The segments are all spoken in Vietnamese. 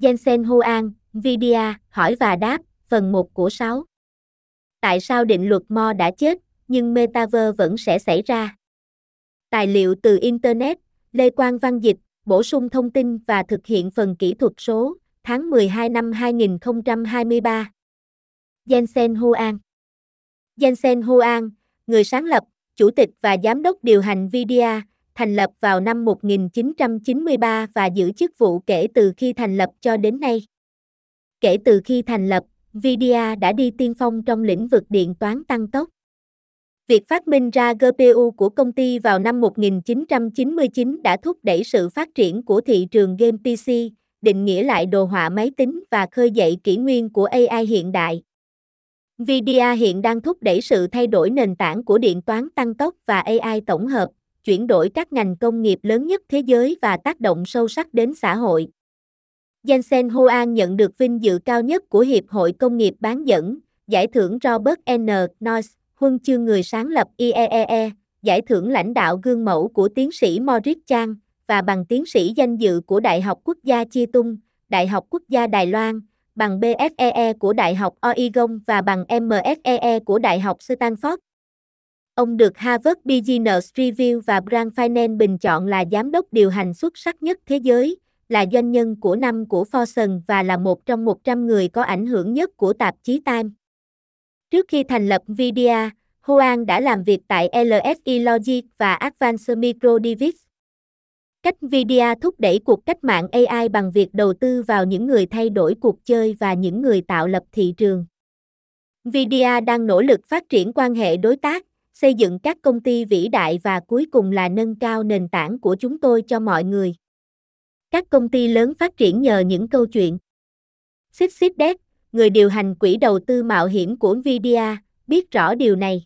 Jensen Huang, Nvidia, hỏi và đáp, phần 1 của 6. Tại sao định luật Mo đã chết, nhưng Metaverse vẫn sẽ xảy ra? Tài liệu từ Internet, Lê Quang Văn Dịch, bổ sung thông tin và thực hiện phần kỹ thuật số, tháng 12 năm 2023. Jensen Huang Jensen Huang, người sáng lập, chủ tịch và giám đốc điều hành Nvidia, thành lập vào năm 1993 và giữ chức vụ kể từ khi thành lập cho đến nay. Kể từ khi thành lập, Nvidia đã đi tiên phong trong lĩnh vực điện toán tăng tốc. Việc phát minh ra GPU của công ty vào năm 1999 đã thúc đẩy sự phát triển của thị trường game PC, định nghĩa lại đồ họa máy tính và khơi dậy kỷ nguyên của AI hiện đại. Nvidia hiện đang thúc đẩy sự thay đổi nền tảng của điện toán tăng tốc và AI tổng hợp, chuyển đổi các ngành công nghiệp lớn nhất thế giới và tác động sâu sắc đến xã hội. Jensen Huang nhận được vinh dự cao nhất của Hiệp hội Công nghiệp bán dẫn, giải thưởng Robert N. Noyce, huân chương người sáng lập IEEE, giải thưởng lãnh đạo gương mẫu của tiến sĩ Moritz Chang, và bằng tiến sĩ danh dự của Đại học Quốc gia Chi Tung, Đại học Quốc gia Đài Loan, bằng BFEE của Đại học Oregon và bằng MSEE của Đại học Stanford. Ông được Harvard Business Review và Brand Finance bình chọn là giám đốc điều hành xuất sắc nhất thế giới, là doanh nhân của năm của Fortune và là một trong 100 người có ảnh hưởng nhất của tạp chí Time. Trước khi thành lập Nvidia, Huang đã làm việc tại LSI Logic và Advanced Micro Devices. Cách Nvidia thúc đẩy cuộc cách mạng AI bằng việc đầu tư vào những người thay đổi cuộc chơi và những người tạo lập thị trường. Nvidia đang nỗ lực phát triển quan hệ đối tác, xây dựng các công ty vĩ đại và cuối cùng là nâng cao nền tảng của chúng tôi cho mọi người. Các công ty lớn phát triển nhờ những câu chuyện. Xích Xích Đét, người điều hành quỹ đầu tư mạo hiểm của Nvidia, biết rõ điều này.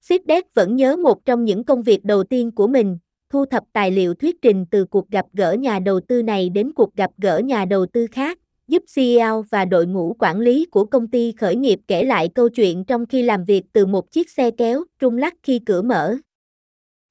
Siddet vẫn nhớ một trong những công việc đầu tiên của mình, thu thập tài liệu thuyết trình từ cuộc gặp gỡ nhà đầu tư này đến cuộc gặp gỡ nhà đầu tư khác, giúp CEO và đội ngũ quản lý của công ty khởi nghiệp kể lại câu chuyện trong khi làm việc từ một chiếc xe kéo rung lắc khi cửa mở.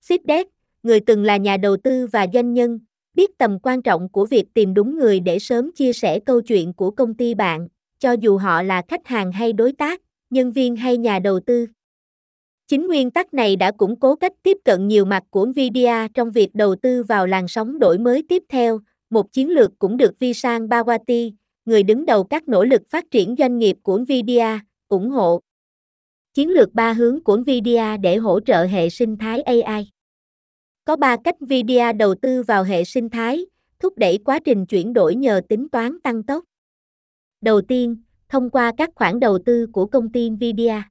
Siddet, người từng là nhà đầu tư và doanh nhân, biết tầm quan trọng của việc tìm đúng người để sớm chia sẻ câu chuyện của công ty bạn, cho dù họ là khách hàng hay đối tác, nhân viên hay nhà đầu tư. Chính nguyên tắc này đã củng cố cách tiếp cận nhiều mặt của Nvidia trong việc đầu tư vào làn sóng đổi mới tiếp theo, một chiến lược cũng được Vishan Bawati, người đứng đầu các nỗ lực phát triển doanh nghiệp của Nvidia, ủng hộ. Chiến lược ba hướng của Nvidia để hỗ trợ hệ sinh thái AI. Có ba cách Nvidia đầu tư vào hệ sinh thái, thúc đẩy quá trình chuyển đổi nhờ tính toán tăng tốc. Đầu tiên, thông qua các khoản đầu tư của công ty Nvidia.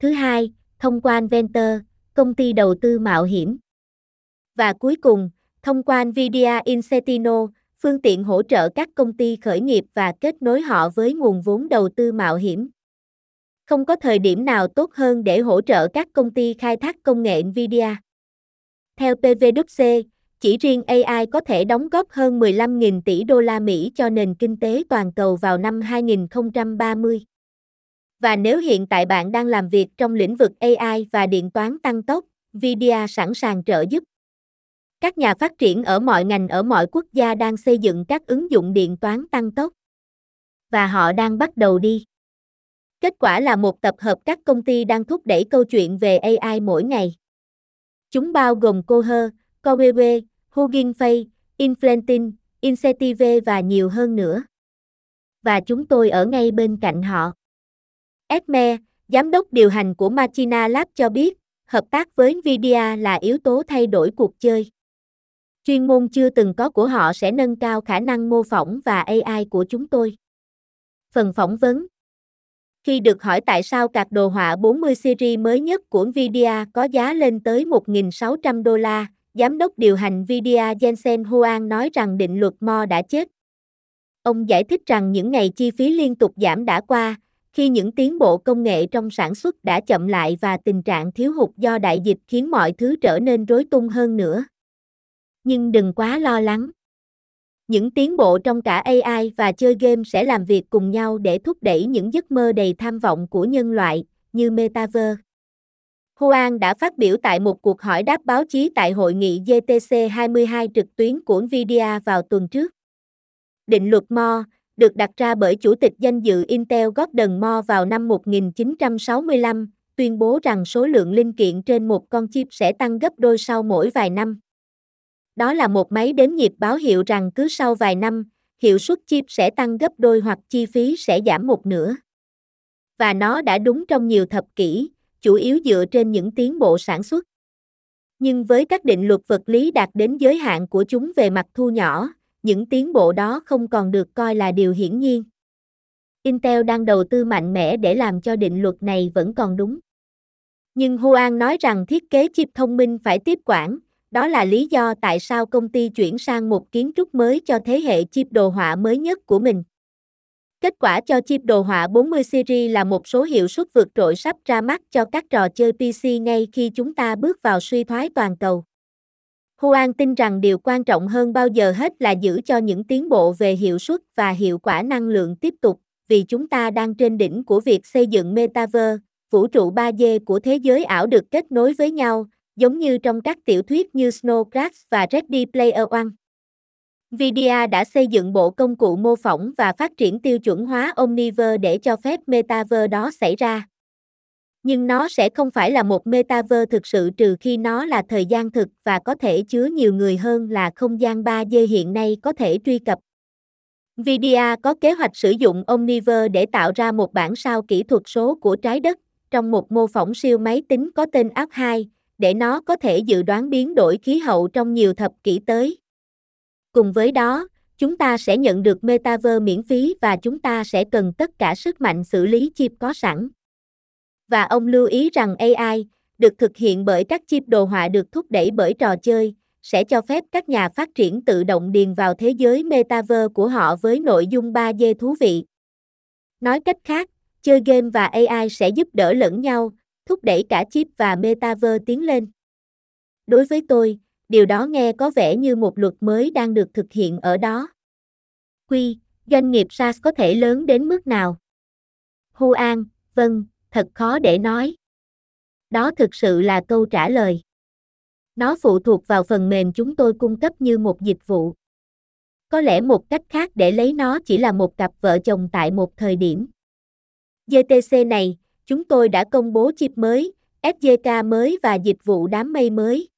Thứ hai, thông qua Venture, công ty đầu tư mạo hiểm. Và cuối cùng, thông qua Nvidia Incentino, phương tiện hỗ trợ các công ty khởi nghiệp và kết nối họ với nguồn vốn đầu tư mạo hiểm. Không có thời điểm nào tốt hơn để hỗ trợ các công ty khai thác công nghệ Nvidia. Theo PwC, chỉ riêng AI có thể đóng góp hơn 15.000 tỷ đô la Mỹ cho nền kinh tế toàn cầu vào năm 2030. Và nếu hiện tại bạn đang làm việc trong lĩnh vực AI và điện toán tăng tốc, Nvidia sẵn sàng trợ giúp. Các nhà phát triển ở mọi ngành ở mọi quốc gia đang xây dựng các ứng dụng điện toán tăng tốc. Và họ đang bắt đầu đi. Kết quả là một tập hợp các công ty đang thúc đẩy câu chuyện về AI mỗi ngày. Chúng bao gồm Coher, Cowewe, Hugging Face, Inflentin, Incentive và nhiều hơn nữa. Và chúng tôi ở ngay bên cạnh họ. Esme, giám đốc điều hành của Machina Lab cho biết, hợp tác với Nvidia là yếu tố thay đổi cuộc chơi. Chuyên môn chưa từng có của họ sẽ nâng cao khả năng mô phỏng và AI của chúng tôi. Phần phỏng vấn Khi được hỏi tại sao cạc đồ họa 40 series mới nhất của Nvidia có giá lên tới 1.600 đô la, giám đốc điều hành Nvidia Jensen Huang nói rằng định luật Mo đã chết. Ông giải thích rằng những ngày chi phí liên tục giảm đã qua, khi những tiến bộ công nghệ trong sản xuất đã chậm lại và tình trạng thiếu hụt do đại dịch khiến mọi thứ trở nên rối tung hơn nữa. Nhưng đừng quá lo lắng. Những tiến bộ trong cả AI và chơi game sẽ làm việc cùng nhau để thúc đẩy những giấc mơ đầy tham vọng của nhân loại, như Metaverse. Huang đã phát biểu tại một cuộc hỏi đáp báo chí tại hội nghị GTC 22 trực tuyến của Nvidia vào tuần trước. Định luật Moore, được đặt ra bởi chủ tịch danh dự Intel Gordon Moore vào năm 1965, tuyên bố rằng số lượng linh kiện trên một con chip sẽ tăng gấp đôi sau mỗi vài năm. Đó là một máy đếm nhịp báo hiệu rằng cứ sau vài năm, hiệu suất chip sẽ tăng gấp đôi hoặc chi phí sẽ giảm một nửa. Và nó đã đúng trong nhiều thập kỷ, chủ yếu dựa trên những tiến bộ sản xuất. Nhưng với các định luật vật lý đạt đến giới hạn của chúng về mặt thu nhỏ, những tiến bộ đó không còn được coi là điều hiển nhiên. Intel đang đầu tư mạnh mẽ để làm cho định luật này vẫn còn đúng. Nhưng Huang nói rằng thiết kế chip thông minh phải tiếp quản, đó là lý do tại sao công ty chuyển sang một kiến trúc mới cho thế hệ chip đồ họa mới nhất của mình. Kết quả cho chip đồ họa 40 series là một số hiệu suất vượt trội sắp ra mắt cho các trò chơi PC ngay khi chúng ta bước vào suy thoái toàn cầu. Huang tin rằng điều quan trọng hơn bao giờ hết là giữ cho những tiến bộ về hiệu suất và hiệu quả năng lượng tiếp tục, vì chúng ta đang trên đỉnh của việc xây dựng metaverse, vũ trụ 3D của thế giới ảo được kết nối với nhau, giống như trong các tiểu thuyết như Snow Crash và Ready Player One. Nvidia đã xây dựng bộ công cụ mô phỏng và phát triển tiêu chuẩn hóa Omniverse để cho phép metaverse đó xảy ra. Nhưng nó sẽ không phải là một metaverse thực sự trừ khi nó là thời gian thực và có thể chứa nhiều người hơn là không gian 3D hiện nay có thể truy cập. Nvidia có kế hoạch sử dụng Omniverse để tạo ra một bản sao kỹ thuật số của trái đất trong một mô phỏng siêu máy tính có tên Arc 2, để nó có thể dự đoán biến đổi khí hậu trong nhiều thập kỷ tới. Cùng với đó, chúng ta sẽ nhận được metaverse miễn phí và chúng ta sẽ cần tất cả sức mạnh xử lý chip có sẵn. Và ông lưu ý rằng AI, được thực hiện bởi các chip đồ họa được thúc đẩy bởi trò chơi, sẽ cho phép các nhà phát triển tự động điền vào thế giới metaverse của họ với nội dung 3D thú vị. Nói cách khác, chơi game và AI sẽ giúp đỡ lẫn nhau, thúc đẩy cả chip và metaverse tiến lên. Đối với tôi, điều đó nghe có vẻ như một luật mới đang được thực hiện ở đó. Quy, doanh nghiệp SaaS có thể lớn đến mức nào? Hu An, vâng, thật khó để nói. Đó thực sự là câu trả lời. Nó phụ thuộc vào phần mềm chúng tôi cung cấp như một dịch vụ. Có lẽ một cách khác để lấy nó chỉ là một cặp vợ chồng tại một thời điểm. GTC này, chúng tôi đã công bố chip mới, SDK mới và dịch vụ đám mây mới.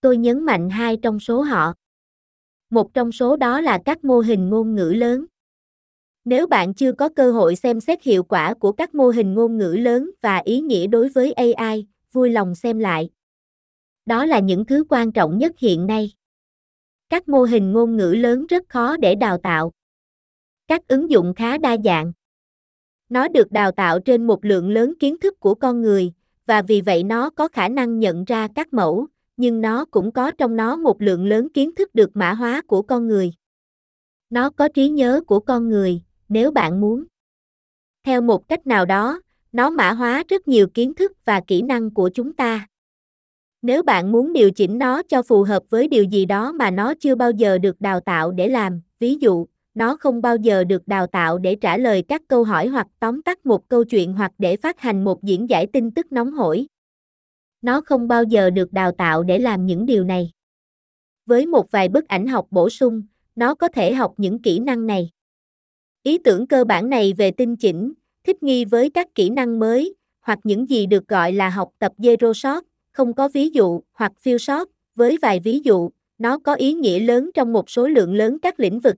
Tôi nhấn mạnh hai trong số họ. Một trong số đó là các mô hình ngôn ngữ lớn. Nếu bạn chưa có cơ hội xem xét hiệu quả của các mô hình ngôn ngữ lớn và ý nghĩa đối với AI, vui lòng xem lại. Đó là những thứ quan trọng nhất hiện nay. Các mô hình ngôn ngữ lớn rất khó để đào tạo. Các ứng dụng khá đa dạng. Nó được đào tạo trên một lượng lớn kiến thức của con người, và vì vậy nó có khả năng nhận ra các mẫu, nhưng nó cũng có trong nó một lượng lớn kiến thức được mã hóa của con người. Nó có trí nhớ của con người, nếu bạn muốn. Theo một cách nào đó, nó mã hóa rất nhiều kiến thức và kỹ năng của chúng ta. Nếu bạn muốn điều chỉnh nó cho phù hợp với điều gì đó mà nó chưa bao giờ được đào tạo để làm, ví dụ, nó không bao giờ được đào tạo để trả lời các câu hỏi hoặc tóm tắt một câu chuyện hoặc để phát hành một diễn giải tin tức nóng hổi. Nó không bao giờ được đào tạo để làm những điều này. Với một vài bức ảnh học bổ sung, nó có thể học những kỹ năng này. Ý tưởng cơ bản này về tinh chỉnh, thích nghi với các kỹ năng mới, hoặc những gì được gọi là học tập zero shot, không có ví dụ hoặc few shot, với vài ví dụ, nó có ý nghĩa lớn trong một số lượng lớn các lĩnh vực.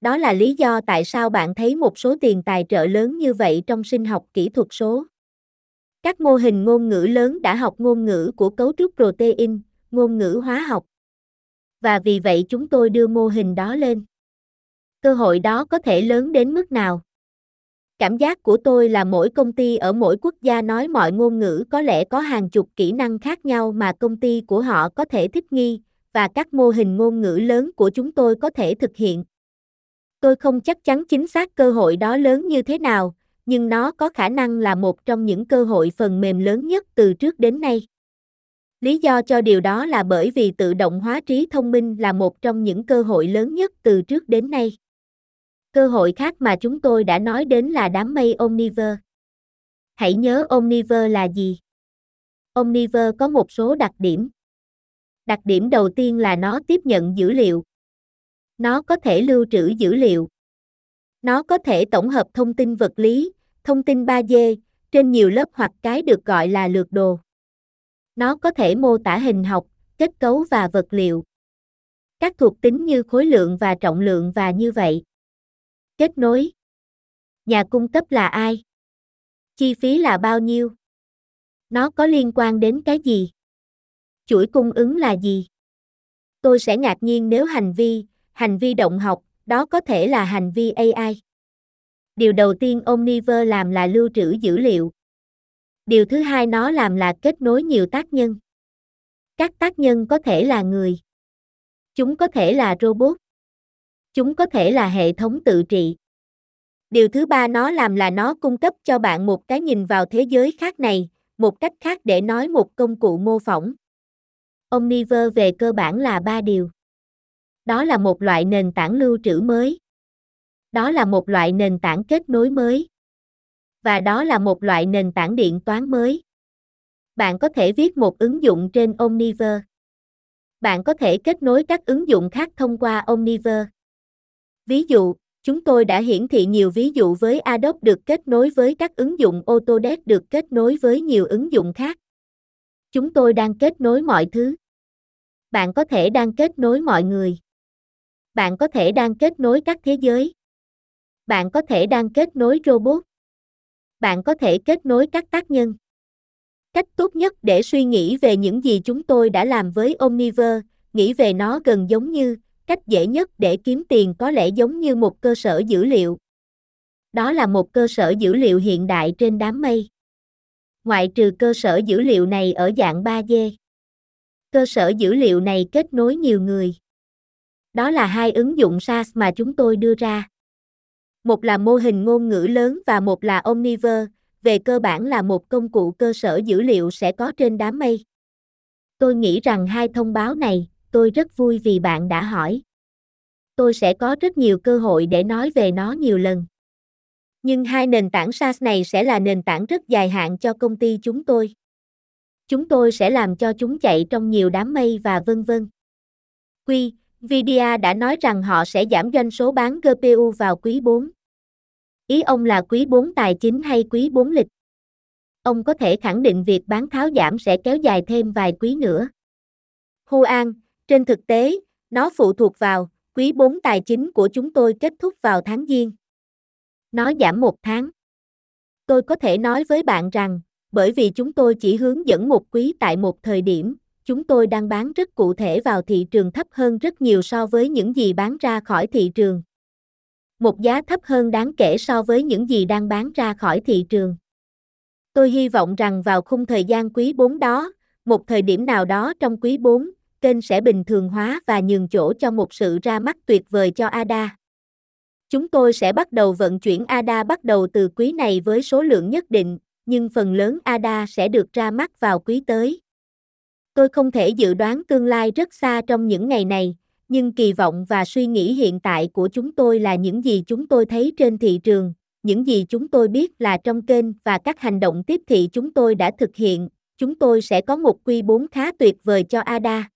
Đó là lý do tại sao bạn thấy một số tiền tài trợ lớn như vậy trong sinh học kỹ thuật số. Các mô hình ngôn ngữ lớn đã học ngôn ngữ của cấu trúc protein, ngôn ngữ hóa học. Và vì vậy chúng tôi đưa mô hình đó lên. Cơ hội đó có thể lớn đến mức nào? Cảm giác của tôi là mỗi công ty ở mỗi quốc gia nói mọi ngôn ngữ có lẽ có hàng chục kỹ năng khác nhau mà công ty của họ có thể thích nghi, và các mô hình ngôn ngữ lớn của chúng tôi có thể thực hiện. Tôi không chắc chắn chính xác cơ hội đó lớn như thế nào, nhưng nó có khả năng là một trong những cơ hội phần mềm lớn nhất từ trước đến nay. Lý do cho điều đó là bởi vì tự động hóa trí thông minh là một trong những cơ hội lớn nhất từ trước đến nay. Cơ hội khác mà chúng tôi đã nói đến là đám mây Omniverse. Hãy nhớ Omniverse là gì? Omniverse có một số đặc điểm. Đặc điểm đầu tiên là nó tiếp nhận dữ liệu. Nó có thể lưu trữ dữ liệu. Nó có thể tổng hợp thông tin vật lý, thông tin 3D, trên nhiều lớp hoặc cái được gọi là lược đồ. Nó có thể mô tả hình học, kết cấu và vật liệu. Các thuộc tính như khối lượng và trọng lượng và như vậy. Kết nối. Nhà cung cấp là ai? Chi phí là bao nhiêu? Nó có liên quan đến cái gì? Chuỗi cung ứng là gì? Tôi sẽ ngạc nhiên nếu hành vi, hành vi động học, đó có thể là hành vi AI. Điều đầu tiên Omniver làm là lưu trữ dữ liệu. Điều thứ hai nó làm là kết nối nhiều tác nhân. Các tác nhân có thể là người. Chúng có thể là robot. Chúng có thể là hệ thống tự trị. Điều thứ ba nó làm là nó cung cấp cho bạn một cái nhìn vào thế giới khác này, một cách khác để nói một công cụ mô phỏng. Omniver về cơ bản là ba điều. Đó là một loại nền tảng lưu trữ mới. Đó là một loại nền tảng kết nối mới. Và đó là một loại nền tảng điện toán mới. Bạn có thể viết một ứng dụng trên Omniver. Bạn có thể kết nối các ứng dụng khác thông qua Omniver. Ví dụ, chúng tôi đã hiển thị nhiều ví dụ với Adobe được kết nối với các ứng dụng Autodesk được kết nối với nhiều ứng dụng khác. Chúng tôi đang kết nối mọi thứ. Bạn có thể đang kết nối mọi người. Bạn có thể đang kết nối các thế giới. Bạn có thể đang kết nối robot. Bạn có thể kết nối các tác nhân. Cách tốt nhất để suy nghĩ về những gì chúng tôi đã làm với Omniver, nghĩ về nó gần giống như cách dễ nhất để kiếm tiền có lẽ giống như một cơ sở dữ liệu. Đó là một cơ sở dữ liệu hiện đại trên đám mây. Ngoại trừ cơ sở dữ liệu này ở dạng 3D. Cơ sở dữ liệu này kết nối nhiều người. Đó là hai ứng dụng SaaS mà chúng tôi đưa ra. Một là mô hình ngôn ngữ lớn và một là Omniver, về cơ bản là một công cụ cơ sở dữ liệu sẽ có trên đám mây. Tôi nghĩ rằng hai thông báo này, tôi rất vui vì bạn đã hỏi. Tôi sẽ có rất nhiều cơ hội để nói về nó nhiều lần. Nhưng hai nền tảng SaaS này sẽ là nền tảng rất dài hạn cho công ty chúng tôi. Chúng tôi sẽ làm cho chúng chạy trong nhiều đám mây và vân vân. Quy, Nvidia đã nói rằng họ sẽ giảm doanh số bán GPU vào quý 4. Ý ông là quý 4 tài chính hay quý 4 lịch? Ông có thể khẳng định việc bán tháo giảm sẽ kéo dài thêm vài quý nữa. Huan, trên thực tế, nó phụ thuộc vào quý 4 tài chính của chúng tôi kết thúc vào tháng Giêng. Nó giảm một tháng. Tôi có thể nói với bạn rằng, bởi vì chúng tôi chỉ hướng dẫn một quý tại một thời điểm, chúng tôi đang bán rất cụ thể vào thị trường thấp hơn rất nhiều so với những gì bán ra khỏi thị trường. Một giá thấp hơn đáng kể so với những gì đang bán ra khỏi thị trường. Tôi hy vọng rằng vào khung thời gian quý 4 đó, một thời điểm nào đó trong quý 4, kênh sẽ bình thường hóa và nhường chỗ cho một sự ra mắt tuyệt vời cho ADA. Chúng tôi sẽ bắt đầu vận chuyển ADA bắt đầu từ quý này với số lượng nhất định, nhưng phần lớn ADA sẽ được ra mắt vào quý tới. Tôi không thể dự đoán tương lai rất xa trong những ngày này, nhưng kỳ vọng và suy nghĩ hiện tại của chúng tôi là những gì chúng tôi thấy trên thị trường, những gì chúng tôi biết là trong kênh và các hành động tiếp thị chúng tôi đã thực hiện, chúng tôi sẽ có một quy 4 khá tuyệt vời cho ADA.